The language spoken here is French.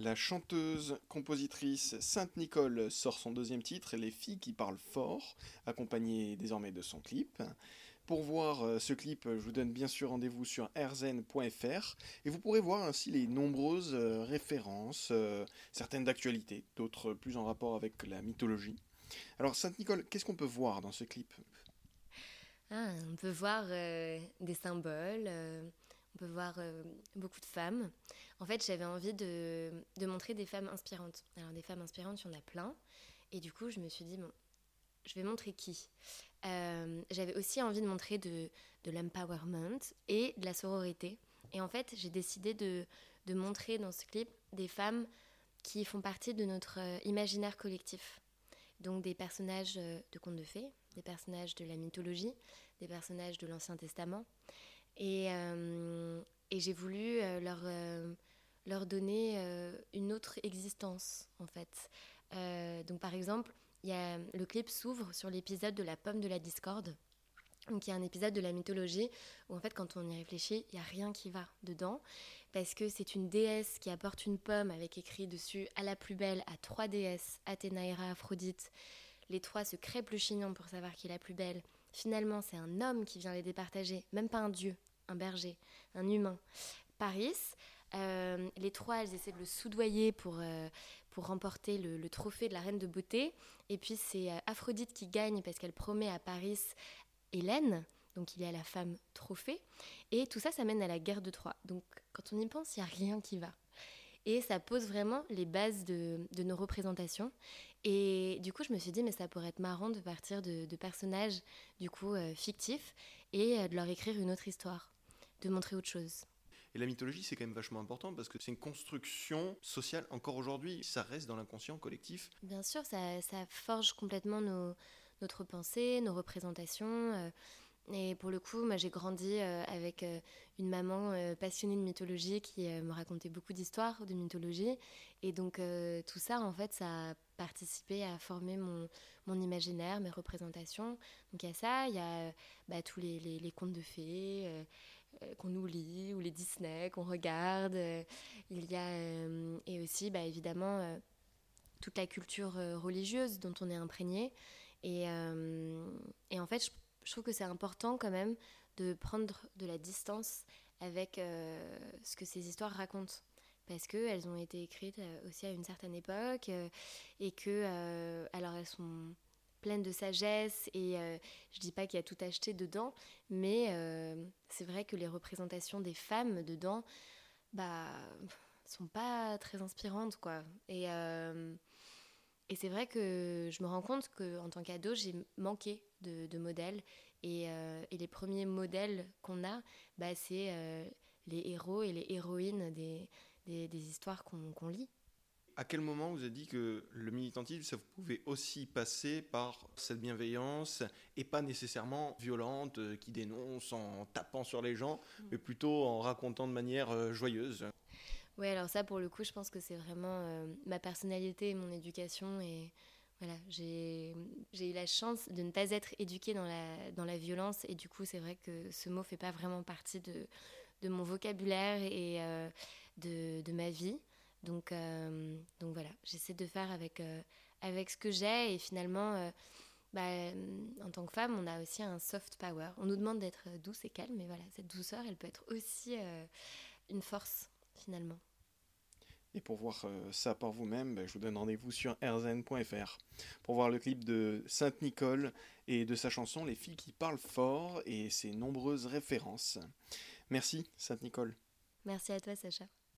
La chanteuse, compositrice Sainte-Nicole sort son deuxième titre, Les filles qui parlent fort, accompagnée désormais de son clip. Pour voir euh, ce clip, je vous donne bien sûr rendez-vous sur rzn.fr et vous pourrez voir ainsi les nombreuses euh, références, euh, certaines d'actualité, d'autres plus en rapport avec la mythologie. Alors Sainte-Nicole, qu'est-ce qu'on peut voir dans ce clip? Ah, On peut voir des symboles on peut voir euh, beaucoup de femmes. En fait, j'avais envie de, montrer des femmes inspirantes. Alors, des femmes inspirantes, il y en a plein. Et du coup, je me suis dit, bon, je vais montrer qui? Euh, J'avais aussi envie de montrer de, l'empowerment et de la sororité. Et en fait, j'ai décidé de, de, montrer dans ce clip des femmes qui font partie de notre euh, imaginaire collectif. Donc des personnages de contes de fées, des personnages de la mythologie, des personnages de l'Ancien Testament. Et, euh, et j'ai voulu euh, leur, euh, leur donner une autre existence, en fait. donc, par exemple, y a, le clip s'ouvre sur l'épisode de la pomme de la discorde. Donc il y a un épisode de la mythologie où en fait quand on y réfléchit, il n'y a rien qui va dedans parce que c'est une déesse qui apporte une pomme avec écrit dessus à la plus belle à trois déesses, Athéna, Héra, Aphrodite. Les trois se crêpent le chignon pour savoir qui est la plus belle. Finalement c'est un homme qui vient les départager, même pas un dieu, un berger, un humain. Paris, euh, les trois, elles essaient de le soudoyer pour, euh, pour remporter le, trophée de la reine de beauté. Et puis c'est euh, Aphrodite qui gagne parce qu'elle promet à Paris Hélène. Donc il y a la femme trophée. Et tout ça, ça mène à la guerre de Troie. Donc quand on y pense, il n'y a rien qui va. Et ça pose vraiment les bases de, nos représentations. Et du coup, je me suis dit, mais ça pourrait être marrant de partir de, personnages du coup fictifs et de leur écrire une autre histoire de montrer autre chose. Et la mythologie, c'est quand même vachement important parce que c'est une construction sociale encore aujourd'hui. Ça reste dans l'inconscient collectif. Bien sûr, ça, ça forge complètement nos, notre pensée, nos représentations. Euh, et pour le coup, moi j'ai grandi euh, avec euh, une maman passionnée de mythologie qui me racontait beaucoup d'histoires de mythologie. Et donc tout ça, en fait, ça a participé à former mon, mon imaginaire, mes représentations. Donc il y a ça, il y a bah, tous les, les, les, contes de fées qu'on nous lit, ou les Disney qu'on regarde. Euh, il y a euh, et aussi bah, évidemment toute la culture religieuse dont on est imprégné. Et, et en fait, je, trouve que c'est important quand même de prendre de la distance avec ce que ces histoires racontent parce qu'elles ont été écrites aussi à une certaine époque et que alors elles sont pleine de sagesse et euh, je dis pas qu'il y a tout acheté dedans, mais euh, c'est vrai que les représentations des femmes dedans, bah, sont pas très inspirantes quoi. Et euh, et c'est vrai que je me rends compte qu'en tant qu'ado, j'ai manqué de, modèles. Et, et, les premiers modèles qu'on a, bah, c'est les héros et les héroïnes des, des histoires qu'on lit. À quel moment vous avez dit que le militantisme, ça pouvait aussi passer par cette bienveillance et pas nécessairement violente, euh, qui dénonce en tapant sur les gens, mm. mais plutôt en racontant de manière euh, joyeuse? Oui, alors ça, pour le coup, je pense que c'est vraiment euh, ma personnalité et mon éducation. Et voilà, j'ai eu la chance de ne pas être éduquée dans la, dans la violence. Et du coup, c'est vrai que ce mot fait pas vraiment partie de, de mon vocabulaire et de, de ma vie. Donc, euh, donc voilà, j'essaie de faire avec, euh, avec ce que j'ai et finalement, euh, bah, en tant que femme, on a aussi un soft power. On nous demande d'être douce et calme, mais voilà, cette douceur, elle peut être aussi une force finalement. Et pour voir ça par vous-même, bah, je vous donne rendez-vous sur rzn.fr pour voir le clip de Sainte-Nicole et de sa chanson Les filles qui parlent fort et ses nombreuses références. Merci Sainte-Nicole. Merci à toi Sacha.